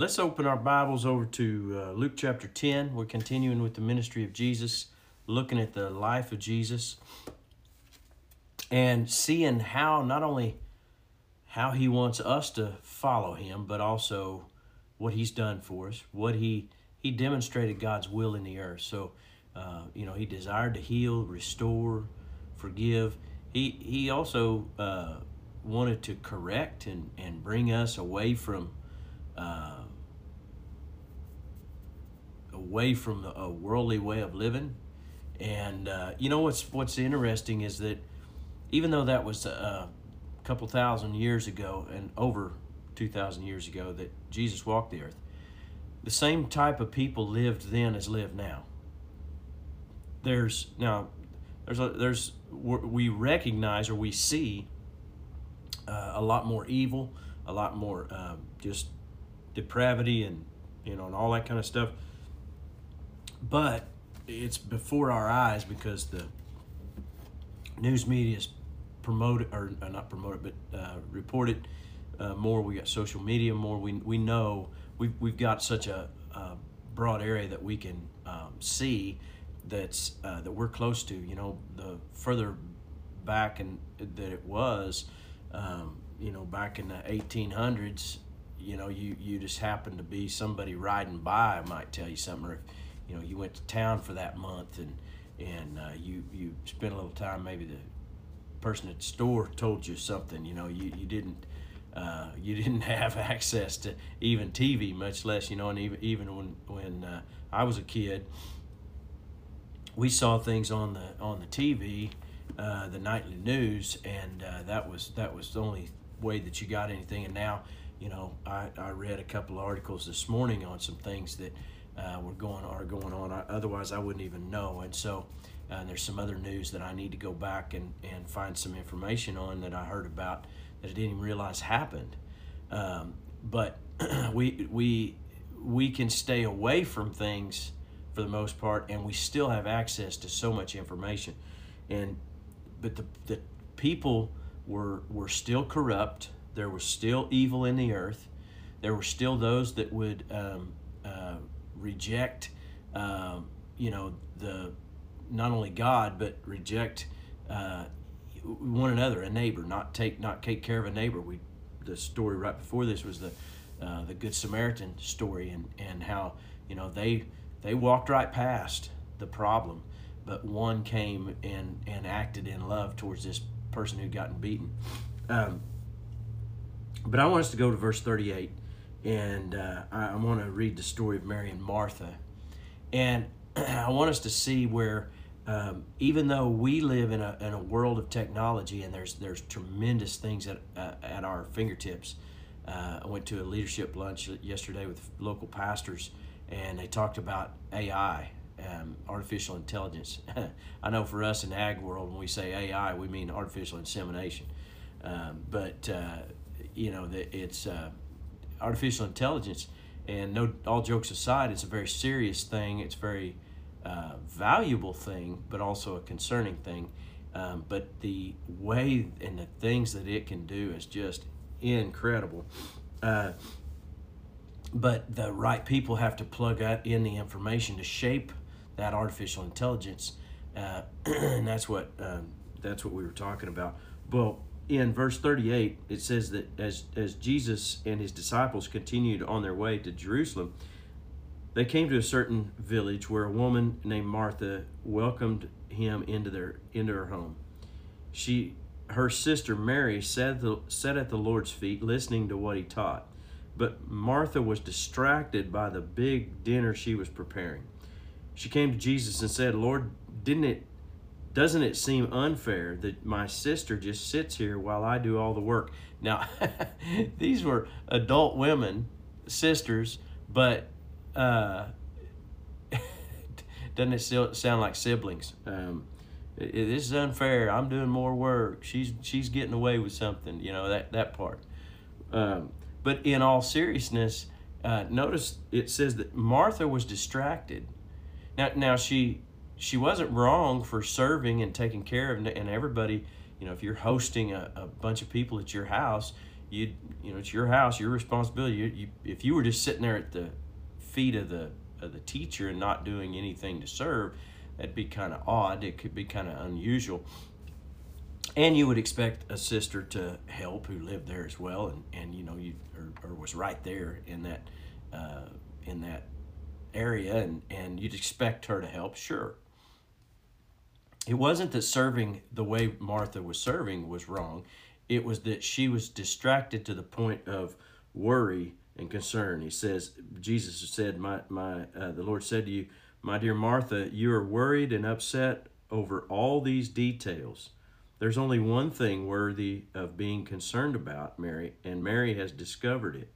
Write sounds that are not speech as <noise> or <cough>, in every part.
Let's open our Bibles over to uh, Luke chapter 10. We're continuing with the ministry of Jesus, looking at the life of Jesus and seeing how not only how he wants us to follow him, but also what he's done for us, what he he demonstrated God's will in the earth. So, uh, you know, he desired to heal, restore, forgive. He he also uh, wanted to correct and and bring us away from uh, away from a worldly way of living. And uh, you know what's what's interesting is that even though that was a couple thousand years ago and over two thousand years ago that Jesus walked the earth, the same type of people lived then as live now. There's now there's a, there's we recognize or we see uh, a lot more evil, a lot more um, just depravity and you know and all that kind of stuff but it's before our eyes because the news media is promoted or uh, not promoted but uh, reported uh, more. We got social media more. We, we know we've, we've got such a, a broad area that we can um, see that's uh, that we're close to. You know the further back and that it was um, you know back in the 1800s you know you you just happened to be somebody riding by might tell you something or if, you know you went to town for that month and and uh, you you spent a little time maybe the person at the store told you something you know you, you didn't uh, you <laughs> didn't have access to even TV much less you know and even even when when uh, I was a kid we saw things on the on the TV uh, the nightly news and uh, that was that was the only way that you got anything. And now you know I, I read a couple articles this morning on some things that uh, were going are going on. I, otherwise, I wouldn't even know. And so, uh, there's some other news that I need to go back and, and find some information on that I heard about that I didn't even realize happened. Um, but <clears throat> we we we can stay away from things for the most part, and we still have access to so much information. And but the the people were were still corrupt. There was still evil in the earth. There were still those that would um, uh, reject, uh, you know, the not only God but reject uh, one another, a neighbor, not take not take care of a neighbor. We the story right before this was the uh, the Good Samaritan story and and how you know they they walked right past the problem, but one came and and acted in love towards this person who'd gotten beaten. Um, but I want us to go to verse 38 and uh, I, I want to read the story of Mary and Martha. And <clears throat> I want us to see where, um, even though we live in a, in a world of technology and there's there's tremendous things at, uh, at our fingertips. Uh, I went to a leadership lunch yesterday with local pastors, and they talked about AI, um, artificial intelligence. <laughs> I know for us in ag world, when we say AI, we mean artificial insemination. Um, but uh, you know, that it's uh, artificial intelligence. And no, all jokes aside, it's a very serious thing. It's very uh, valuable thing, but also a concerning thing. Um, but the way and the things that it can do is just incredible. Uh, but the right people have to plug in the information to shape that artificial intelligence, uh, <clears throat> and that's what um, that's what we were talking about. Well, in verse 38, it says that as, as Jesus and his disciples continued on their way to Jerusalem, they came to a certain village where a woman named Martha welcomed him into their into her home. She her sister Mary sat, the, sat at the Lord's feet listening to what he taught. But Martha was distracted by the big dinner she was preparing. She came to Jesus and said, Lord, didn't it doesn't it seem unfair that my sister just sits here while I do all the work? Now, <laughs> these were adult women, sisters, but uh, <laughs> doesn't it still sound like siblings? Um, it, this is unfair. I'm doing more work. She's she's getting away with something. You know that that part. Um, but in all seriousness, uh, notice it says that Martha was distracted. Now now she she wasn't wrong for serving and taking care of and everybody you know if you're hosting a, a bunch of people at your house you you know it's your house, your responsibility. You, you if you were just sitting there at the feet of the of the teacher and not doing anything to serve, that'd be kind of odd. It could be kind of unusual. And you would expect a sister to help who lived there as well, and, and you know you or, or was right there in that uh, in that area, and and you'd expect her to help. Sure. It wasn't that serving the way Martha was serving was wrong. It was that she was distracted to the point of worry and concern. He says, Jesus said, "My my, uh, the Lord said to you, my dear Martha, you are worried and upset over all these details. There's only one thing worthy of being concerned about, Mary, and Mary has discovered it,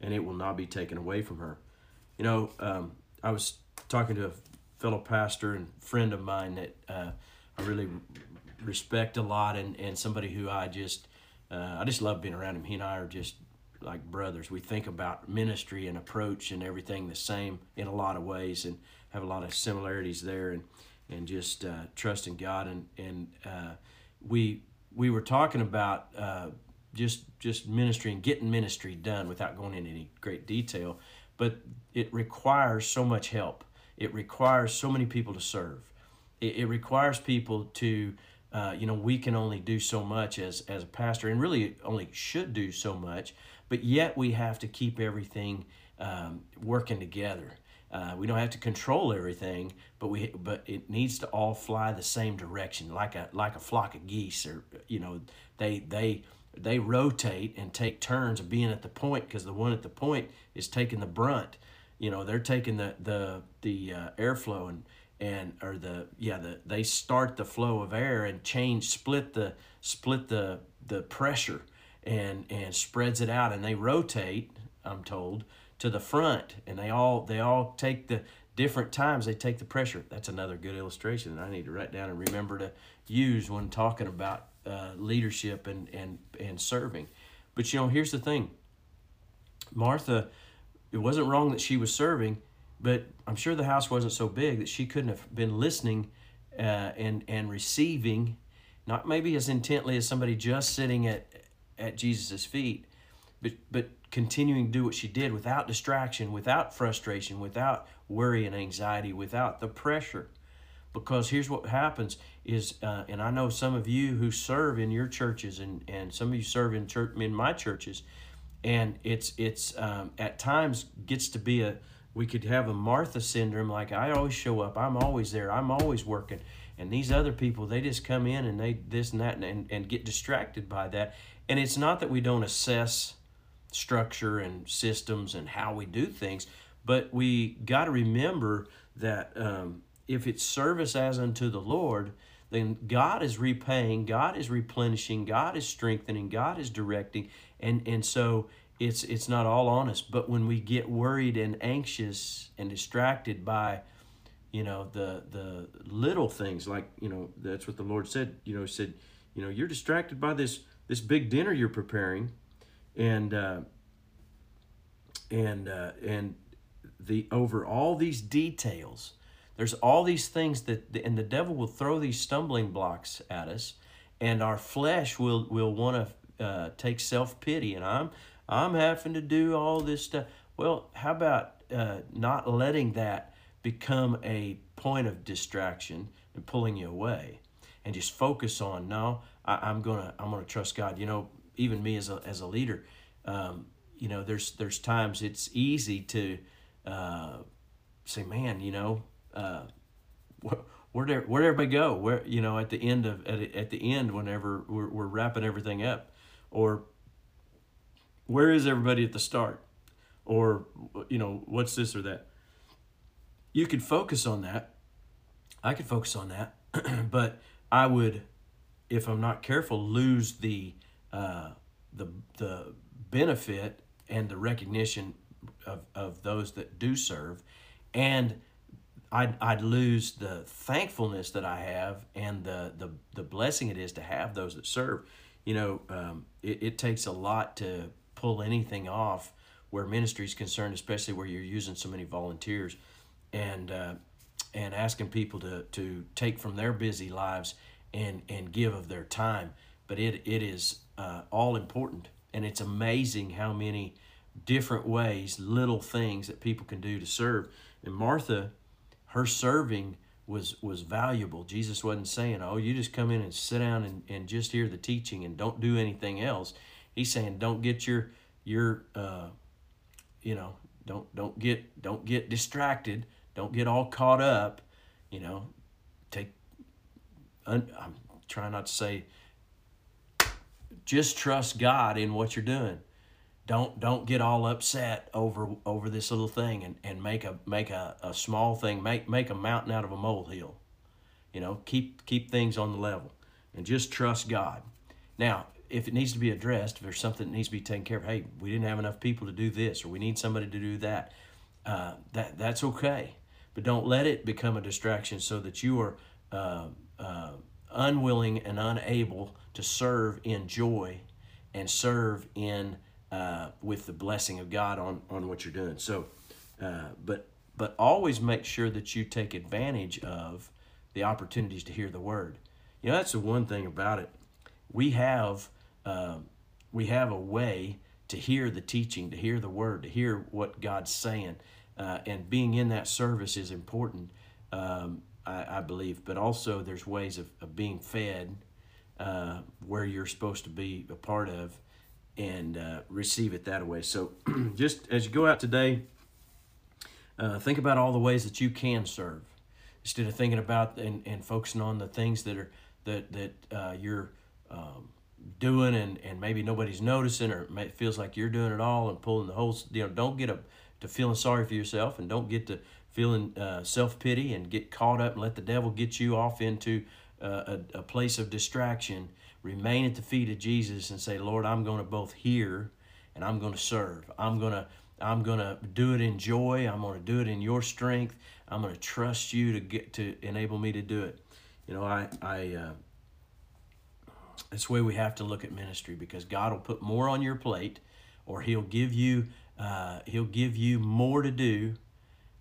and it will not be taken away from her." You know, um, I was talking to a fellow pastor and friend of mine that uh, I really respect a lot, and, and somebody who I just uh, I just love being around him. He and I are just like brothers. We think about ministry and approach and everything the same in a lot of ways, and have a lot of similarities there, and and just uh, trusting God and and uh, we we were talking about uh, just just ministry and getting ministry done without going into any great detail, but it requires so much help. It requires so many people to serve. It, it requires people to uh, you know, we can only do so much as, as a pastor and really only should do so much, but yet we have to keep everything um, working together. Uh, we don't have to control everything, but we but it needs to all fly the same direction, like a like a flock of geese, or you know, they they they rotate and take turns of being at the point because the one at the point is taking the brunt. You know, they're taking the the the uh, airflow and and or the yeah the they start the flow of air and change split the split the the pressure and and spreads it out and they rotate i'm told to the front and they all they all take the different times they take the pressure. That's another good illustration that i need to write down and remember to use when talking about uh, leadership and and and serving. But you know here's the thing. Martha it wasn't wrong that she was serving but I'm sure the house wasn't so big that she couldn't have been listening uh, and and receiving, not maybe as intently as somebody just sitting at at Jesus' feet, but but continuing to do what she did without distraction, without frustration, without worry and anxiety, without the pressure. Because here's what happens is, uh, and I know some of you who serve in your churches, and, and some of you serve in church in my churches, and it's it's um, at times gets to be a we could have a Martha syndrome, like I always show up, I'm always there, I'm always working. And these other people, they just come in and they this and that and, and get distracted by that. And it's not that we don't assess structure and systems and how we do things, but we got to remember that um, if it's service as unto the Lord, then God is repaying, God is replenishing, God is strengthening, God is directing. And, and so it's it's not all on us but when we get worried and anxious and distracted by you know the the little things like you know that's what the lord said you know said you know you're distracted by this this big dinner you're preparing and uh and uh and the over all these details there's all these things that and the devil will throw these stumbling blocks at us and our flesh will will want to uh, take self-pity and i'm I'm having to do all this stuff. Well, how about uh, not letting that become a point of distraction and pulling you away, and just focus on no, I, am gonna I'm gonna trust God. You know, even me as a as a leader, um, you know, there's there's times it's easy to uh, say, man, you know. Uh, where'd, where'd everybody go? Where you know at the end of at, at the end whenever we're, we're wrapping everything up, or where is everybody at the start? Or, you know, what's this or that? You could focus on that. I could focus on that. <clears throat> but I would, if I'm not careful, lose the, uh, the, the benefit and the recognition of, of those that do serve. And I'd, I'd lose the thankfulness that I have and the, the, the blessing it is to have those that serve. You know, um, it, it takes a lot to pull anything off where ministry is concerned, especially where you're using so many volunteers, and uh, and asking people to to take from their busy lives and and give of their time. But it it is uh, all important, And it's amazing how many different ways, little things that people can do to serve. And Martha, her serving was was valuable. Jesus wasn't saying, "Oh, you just come in and sit down and, and just hear the teaching and don't do anything else." He's saying, "Don't get your your uh, you know, don't don't get don't get distracted. Don't get all caught up. You know, take. Un, I'm trying not to say. Just trust God in what you're doing. Don't don't get all upset over over this little thing and, and make a make a, a small thing make make a mountain out of a molehill. You know, keep keep things on the level and just trust God. Now, if it needs to be addressed, if there's something that needs to be taken care of, hey, we didn't have enough people to do this, or we need somebody to do that. Uh, that that's okay, but don't let it become a distraction so that you are uh, uh, unwilling and unable to serve in joy and serve in uh, with the blessing of God on on what you're doing. So, uh, but but always make sure that you take advantage of the opportunities to hear the word. You know that's the one thing about it. We have um, we have a way to hear the teaching, to hear the word, to hear what God's saying. Uh, and being in that service is important, um, I, I, believe. But also, there's ways of, of being fed uh, where you're supposed to be a part of and uh, receive it that way. So, <clears throat> just as you go out today, uh, think about all the ways that you can serve instead of thinking about and, and focusing on the things that are that that uh, you're um, doing and, and maybe nobody's noticing or it feels like you're doing it all and pulling the whole you know don't get up to feeling sorry for yourself and don't get to feeling uh, self-pity and get caught up and let the devil get you off into uh, a, a place of distraction remain at the feet of jesus and say lord i'm going to both hear and i'm going to serve. I'm going to i'm going to do it in joy. I'm going to do it in your strength. I'm going to trust you to get to enable me to do it. You know i i uh, that's the way we have to look at ministry because God will put more on your plate, or He'll give you uh, He'll give you more to do,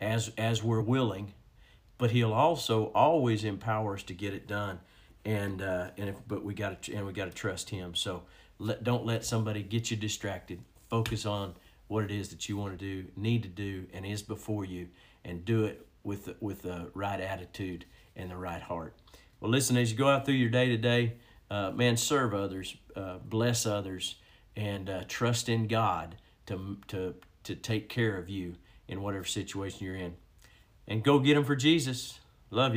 as as we're willing, but He'll also always empower us to get it done, and uh, and if but we got to and we got to trust Him. So let don't let somebody get you distracted. Focus on what it is that you want to do, need to do, and is before you, and do it with the, with the right attitude and the right heart. Well, listen, as you go out through your day today uh, man, serve others, uh, bless others, and uh, trust in God to, to, to take care of you in whatever situation you're in. And go get them for Jesus. Love you.